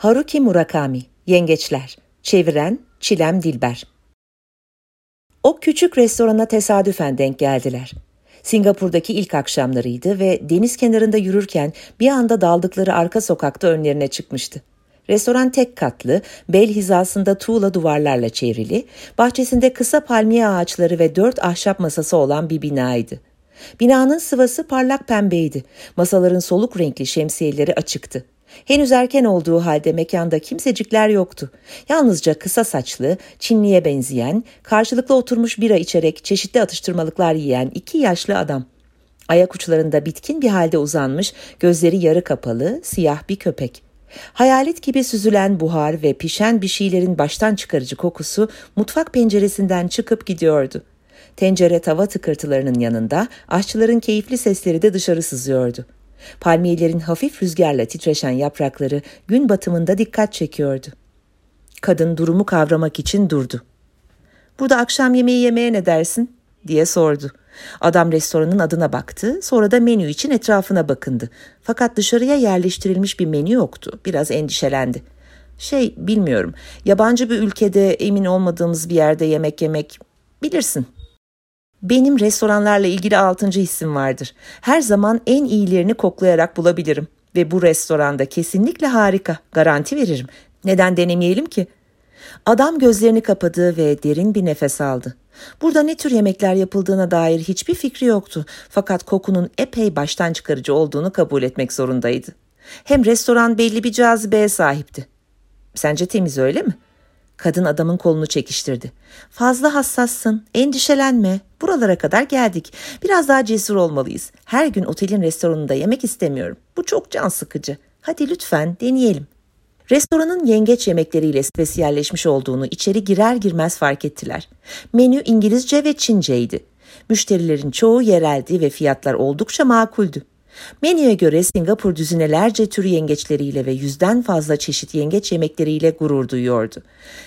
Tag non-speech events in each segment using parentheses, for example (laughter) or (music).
Haruki Murakami, Yengeçler, çeviren Çilem Dilber. O küçük restorana tesadüfen denk geldiler. Singapur'daki ilk akşamlarıydı ve deniz kenarında yürürken bir anda daldıkları arka sokakta önlerine çıkmıştı. Restoran tek katlı, bel hizasında tuğla duvarlarla çevrili, bahçesinde kısa palmiye ağaçları ve dört ahşap masası olan bir binaydı. Binanın sıvası parlak pembeydi. Masaların soluk renkli şemsiyeleri açıktı. Henüz erken olduğu halde mekanda kimsecikler yoktu. Yalnızca kısa saçlı, Çinliye benzeyen, karşılıklı oturmuş bira içerek çeşitli atıştırmalıklar yiyen iki yaşlı adam. Ayak uçlarında bitkin bir halde uzanmış, gözleri yarı kapalı, siyah bir köpek. Hayalet gibi süzülen buhar ve pişen bir şeylerin baştan çıkarıcı kokusu mutfak penceresinden çıkıp gidiyordu. Tencere tava tıkırtılarının yanında aşçıların keyifli sesleri de dışarı sızıyordu. Palmiyelerin hafif rüzgarla titreşen yaprakları gün batımında dikkat çekiyordu. Kadın durumu kavramak için durdu. Burada akşam yemeği yemeye ne dersin? diye sordu. Adam restoranın adına baktı, sonra da menü için etrafına bakındı. Fakat dışarıya yerleştirilmiş bir menü yoktu. Biraz endişelendi. Şey, bilmiyorum. Yabancı bir ülkede emin olmadığımız bir yerde yemek yemek bilirsin benim restoranlarla ilgili altıncı hissim vardır. Her zaman en iyilerini koklayarak bulabilirim. Ve bu restoranda kesinlikle harika. Garanti veririm. Neden denemeyelim ki? Adam gözlerini kapadı ve derin bir nefes aldı. Burada ne tür yemekler yapıldığına dair hiçbir fikri yoktu. Fakat kokunun epey baştan çıkarıcı olduğunu kabul etmek zorundaydı. Hem restoran belli bir cazibeye sahipti. Sence temiz öyle mi?'' Kadın adamın kolunu çekiştirdi. Fazla hassassın, endişelenme. Buralara kadar geldik. Biraz daha cesur olmalıyız. Her gün otelin restoranında yemek istemiyorum. Bu çok can sıkıcı. Hadi lütfen deneyelim. Restoranın yengeç yemekleriyle spesiyalleşmiş olduğunu içeri girer girmez fark ettiler. Menü İngilizce ve Çinceydi. Müşterilerin çoğu yereldi ve fiyatlar oldukça makuldü. Menüye göre Singapur düzinelerce tür yengeçleriyle ve yüzden fazla çeşit yengeç yemekleriyle gurur duyuyordu.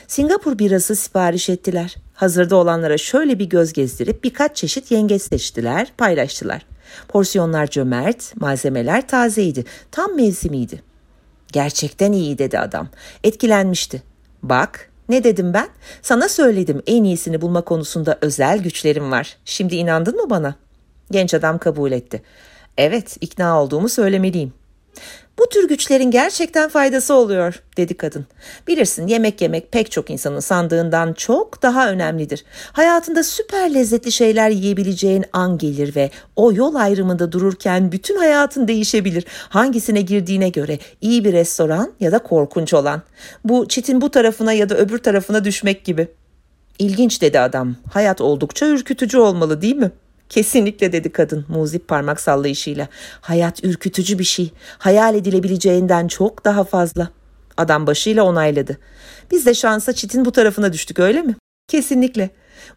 Singapur birası sipariş ettiler. Hazırda olanlara şöyle bir göz gezdirip birkaç çeşit yengeç seçtiler, paylaştılar. Porsiyonlar cömert, malzemeler tazeydi, tam mevsimiydi. Gerçekten iyi dedi adam. Etkilenmişti. Bak, ne dedim ben? Sana söyledim en iyisini bulma konusunda özel güçlerim var. Şimdi inandın mı bana? Genç adam kabul etti. Evet, ikna olduğumu söylemeliyim. Bu tür güçlerin gerçekten faydası oluyor, dedi kadın. Bilirsin yemek yemek pek çok insanın sandığından çok daha önemlidir. Hayatında süper lezzetli şeyler yiyebileceğin an gelir ve o yol ayrımında dururken bütün hayatın değişebilir. Hangisine girdiğine göre iyi bir restoran ya da korkunç olan. Bu çitin bu tarafına ya da öbür tarafına düşmek gibi. İlginç dedi adam. Hayat oldukça ürkütücü olmalı değil mi?'' Kesinlikle dedi kadın muzip parmak sallayışıyla. Hayat ürkütücü bir şey. Hayal edilebileceğinden çok daha fazla. Adam başıyla onayladı. Biz de şansa çitin bu tarafına düştük öyle mi? Kesinlikle.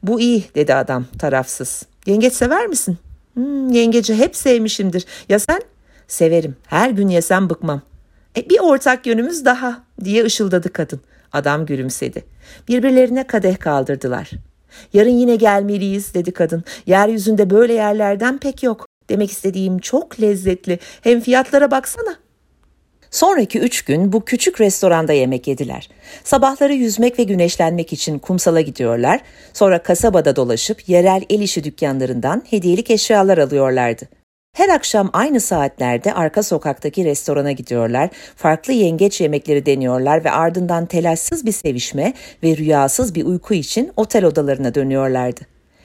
Bu iyi dedi adam tarafsız. Yengeç sever misin? Hmm, yengeci hep sevmişimdir. Ya sen? Severim. Her gün yesem bıkmam. E, bir ortak yönümüz daha diye ışıldadı kadın. Adam gülümsedi. Birbirlerine kadeh kaldırdılar. Yarın yine gelmeliyiz dedi kadın. Yeryüzünde böyle yerlerden pek yok. Demek istediğim çok lezzetli. Hem fiyatlara baksana. Sonraki üç gün bu küçük restoranda yemek yediler. Sabahları yüzmek ve güneşlenmek için kumsala gidiyorlar, sonra kasabada dolaşıp yerel el işi dükkanlarından hediyelik eşyalar alıyorlardı. Her akşam aynı saatlerde arka sokaktaki restorana gidiyorlar, farklı yengeç yemekleri deniyorlar ve ardından telaşsız bir sevişme ve rüyasız bir uyku için otel odalarına dönüyorlardı.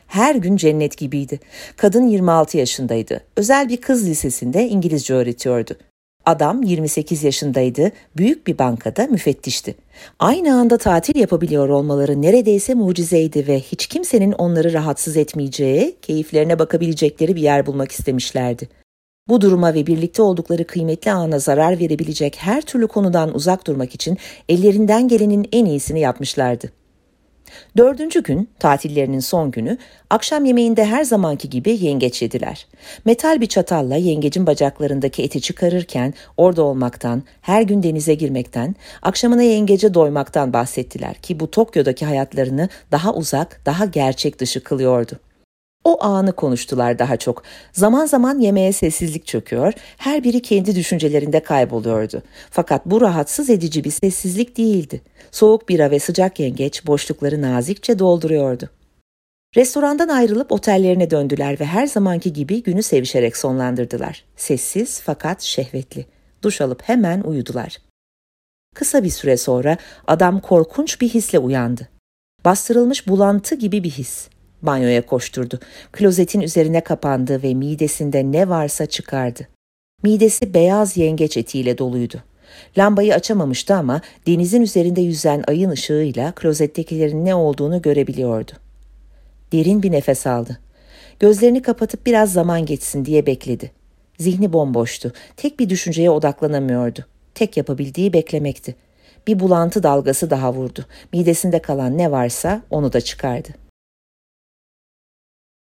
Her gün cennet gibiydi. Kadın 26 yaşındaydı. Özel bir kız lisesinde İngilizce öğretiyordu. Adam 28 yaşındaydı, büyük bir bankada müfettişti. Aynı anda tatil yapabiliyor olmaları neredeyse mucizeydi ve hiç kimsenin onları rahatsız etmeyeceği, keyiflerine bakabilecekleri bir yer bulmak istemişlerdi. Bu duruma ve birlikte oldukları kıymetli ana zarar verebilecek her türlü konudan uzak durmak için ellerinden gelenin en iyisini yapmışlardı. Dördüncü gün, tatillerinin son günü, akşam yemeğinde her zamanki gibi yengeç yediler. Metal bir çatalla yengecin bacaklarındaki eti çıkarırken orada olmaktan, her gün denize girmekten, akşamına yengece doymaktan bahsettiler ki bu Tokyo'daki hayatlarını daha uzak, daha gerçek dışı kılıyordu. O anı konuştular daha çok. Zaman zaman yemeğe sessizlik çöküyor, her biri kendi düşüncelerinde kayboluyordu. Fakat bu rahatsız edici bir sessizlik değildi. Soğuk bira ve sıcak yengeç boşlukları nazikçe dolduruyordu. Restorandan ayrılıp otellerine döndüler ve her zamanki gibi günü sevişerek sonlandırdılar. Sessiz fakat şehvetli. Duş alıp hemen uyudular. Kısa bir süre sonra adam korkunç bir hisle uyandı. Bastırılmış bulantı gibi bir his. Banyoya koşturdu. Klozetin üzerine kapandı ve midesinde ne varsa çıkardı. Midesi beyaz yengeç etiyle doluydu. Lambayı açamamıştı ama denizin üzerinde yüzen ayın ışığıyla klozettekilerin ne olduğunu görebiliyordu. Derin bir nefes aldı. Gözlerini kapatıp biraz zaman geçsin diye bekledi. Zihni bomboştu. Tek bir düşünceye odaklanamıyordu. Tek yapabildiği beklemekti. Bir bulantı dalgası daha vurdu. Midesinde kalan ne varsa onu da çıkardı.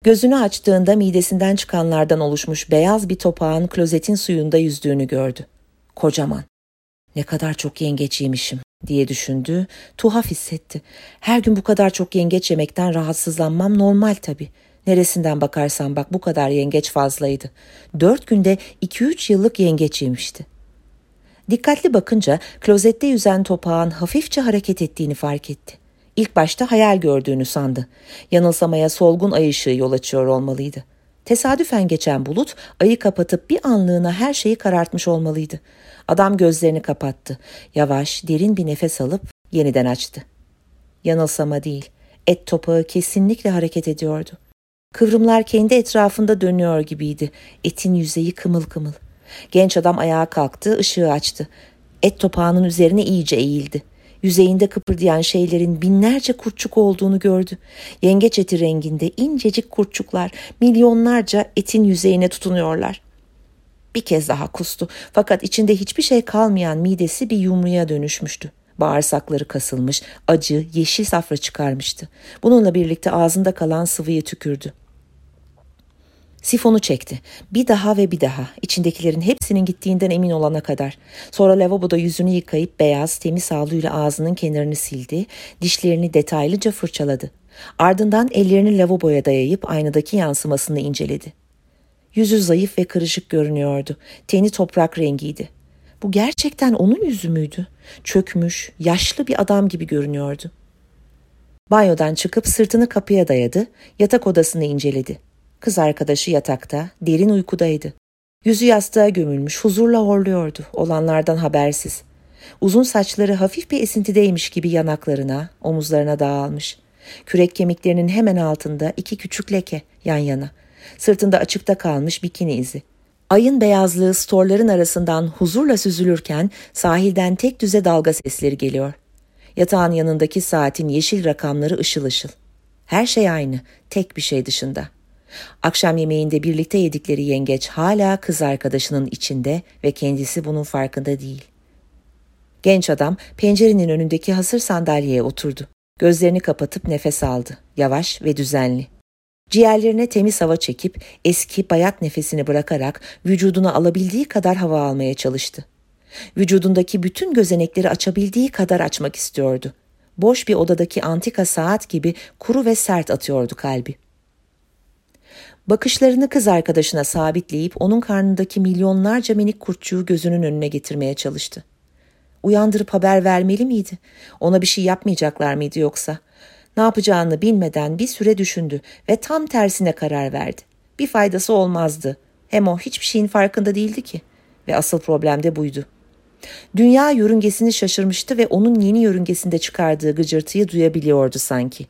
Gözünü açtığında midesinden çıkanlardan oluşmuş beyaz bir topağın klozetin suyunda yüzdüğünü gördü. Kocaman. Ne kadar çok yengeç yemişim diye düşündü. Tuhaf hissetti. Her gün bu kadar çok yengeç yemekten rahatsızlanmam normal tabii. Neresinden bakarsan bak bu kadar yengeç fazlaydı. Dört günde iki üç yıllık yengeç yemişti. Dikkatli bakınca klozette yüzen topağın hafifçe hareket ettiğini fark etti. İlk başta hayal gördüğünü sandı. Yanılsamaya solgun ay ışığı yol açıyor olmalıydı. Tesadüfen geçen bulut ayı kapatıp bir anlığına her şeyi karartmış olmalıydı. Adam gözlerini kapattı. Yavaş, derin bir nefes alıp yeniden açtı. Yanılsama değil. Et topağı kesinlikle hareket ediyordu. Kıvrımlar kendi etrafında dönüyor gibiydi. Etin yüzeyi kımıl kımıl. Genç adam ayağa kalktı, ışığı açtı. Et topağının üzerine iyice eğildi. Yüzeyinde kıpırdayan şeylerin binlerce kurtçuk olduğunu gördü. Yengeç eti renginde incecik kurtçuklar milyonlarca etin yüzeyine tutunuyorlar. Bir kez daha kustu fakat içinde hiçbir şey kalmayan midesi bir yumruya dönüşmüştü. Bağırsakları kasılmış, acı, yeşil safra çıkarmıştı. Bununla birlikte ağzında kalan sıvıyı tükürdü. Sifonu çekti. Bir daha ve bir daha. İçindekilerin hepsinin gittiğinden emin olana kadar. Sonra lavaboda yüzünü yıkayıp beyaz temiz havluyla ağzının kenarını sildi. Dişlerini detaylıca fırçaladı. Ardından ellerini lavaboya dayayıp aynadaki yansımasını inceledi. Yüzü zayıf ve kırışık görünüyordu. Teni toprak rengiydi. Bu gerçekten onun yüzü müydü? Çökmüş, yaşlı bir adam gibi görünüyordu. Banyodan çıkıp sırtını kapıya dayadı, yatak odasını inceledi. Kız arkadaşı yatakta, derin uykudaydı. Yüzü yastığa gömülmüş, huzurla horluyordu, olanlardan habersiz. Uzun saçları hafif bir esintideymiş gibi yanaklarına, omuzlarına dağılmış. Kürek kemiklerinin hemen altında iki küçük leke yan yana. Sırtında açıkta kalmış bikini izi. Ayın beyazlığı storların arasından huzurla süzülürken sahilden tek düze dalga sesleri geliyor. Yatağın yanındaki saatin yeşil rakamları ışıl ışıl. Her şey aynı, tek bir şey dışında. Akşam yemeğinde birlikte yedikleri yengeç hala kız arkadaşının içinde ve kendisi bunun farkında değil. Genç adam pencerenin önündeki hasır sandalyeye oturdu. Gözlerini kapatıp nefes aldı. Yavaş ve düzenli. Ciğerlerine temiz hava çekip eski bayat nefesini bırakarak vücuduna alabildiği kadar hava almaya çalıştı. Vücudundaki bütün gözenekleri açabildiği kadar açmak istiyordu. Boş bir odadaki antika saat gibi kuru ve sert atıyordu kalbi. Bakışlarını kız arkadaşına sabitleyip onun karnındaki milyonlarca minik kurtçuğu gözünün önüne getirmeye çalıştı. Uyandırıp haber vermeli miydi? Ona bir şey yapmayacaklar mıydı yoksa? Ne yapacağını bilmeden bir süre düşündü ve tam tersine karar verdi. Bir faydası olmazdı. Hem o hiçbir şeyin farkında değildi ki. Ve asıl problem de buydu. Dünya yörüngesini şaşırmıştı ve onun yeni yörüngesinde çıkardığı gıcırtıyı duyabiliyordu sanki.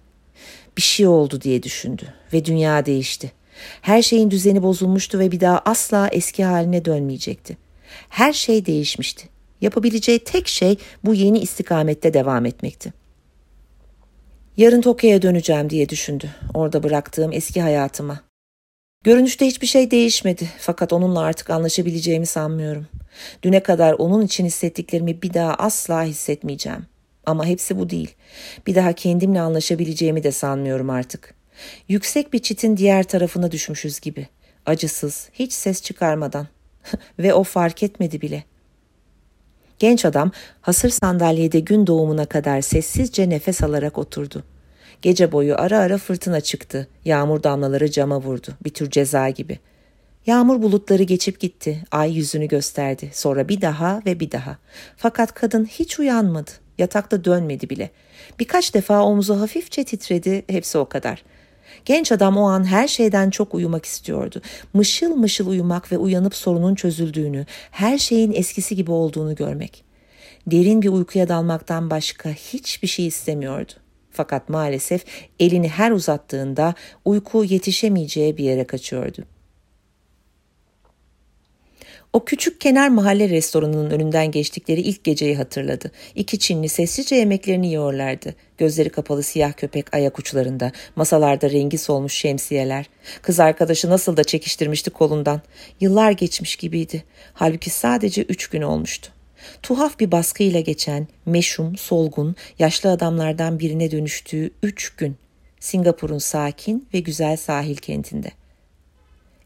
Bir şey oldu diye düşündü ve dünya değişti. Her şeyin düzeni bozulmuştu ve bir daha asla eski haline dönmeyecekti. Her şey değişmişti. Yapabileceği tek şey bu yeni istikamette devam etmekti. Yarın Tokyo'ya döneceğim diye düşündü. Orada bıraktığım eski hayatıma. Görünüşte hiçbir şey değişmedi fakat onunla artık anlaşabileceğimi sanmıyorum. Düne kadar onun için hissettiklerimi bir daha asla hissetmeyeceğim. Ama hepsi bu değil. Bir daha kendimle anlaşabileceğimi de sanmıyorum artık. Yüksek bir çitin diğer tarafına düşmüşüz gibi. Acısız, hiç ses çıkarmadan. (laughs) Ve o fark etmedi bile. Genç adam hasır sandalyede gün doğumuna kadar sessizce nefes alarak oturdu. Gece boyu ara ara fırtına çıktı. Yağmur damlaları cama vurdu. Bir tür ceza gibi. Yağmur bulutları geçip gitti. Ay yüzünü gösterdi. Sonra bir daha ve bir daha. Fakat kadın hiç uyanmadı. Yatakta dönmedi bile. Birkaç defa omuzu hafifçe titredi. Hepsi o kadar. Genç adam o an her şeyden çok uyumak istiyordu. Mışıl mışıl uyumak ve uyanıp sorunun çözüldüğünü, her şeyin eskisi gibi olduğunu görmek. Derin bir uykuya dalmaktan başka hiçbir şey istemiyordu. Fakat maalesef elini her uzattığında uyku yetişemeyeceği bir yere kaçıyordu. O küçük kenar mahalle restoranının önünden geçtikleri ilk geceyi hatırladı. İki Çinli sessizce yemeklerini yiyorlardı. Gözleri kapalı siyah köpek ayak uçlarında, masalarda rengi solmuş şemsiyeler. Kız arkadaşı nasıl da çekiştirmişti kolundan. Yıllar geçmiş gibiydi. Halbuki sadece üç gün olmuştu. Tuhaf bir baskıyla geçen, meşhum, solgun, yaşlı adamlardan birine dönüştüğü üç gün. Singapur'un sakin ve güzel sahil kentinde.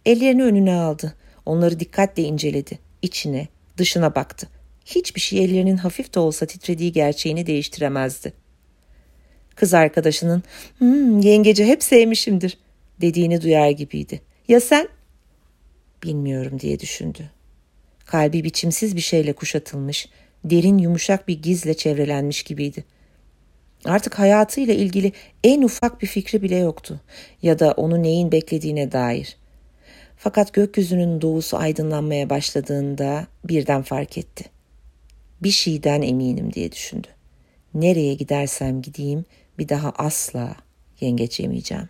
Ellerini önüne aldı. Onları dikkatle inceledi. İçine, dışına baktı. Hiçbir şey ellerinin hafif de olsa titrediği gerçeğini değiştiremezdi. Kız arkadaşının hmm, yengeci hep sevmişimdir dediğini duyar gibiydi. Ya sen? Bilmiyorum diye düşündü. Kalbi biçimsiz bir şeyle kuşatılmış, derin yumuşak bir gizle çevrelenmiş gibiydi. Artık hayatıyla ilgili en ufak bir fikri bile yoktu ya da onu neyin beklediğine dair. Fakat gökyüzünün doğusu aydınlanmaya başladığında birden fark etti. Bir şeyden eminim diye düşündü. Nereye gidersem gideyim bir daha asla yengeç yemeyeceğim.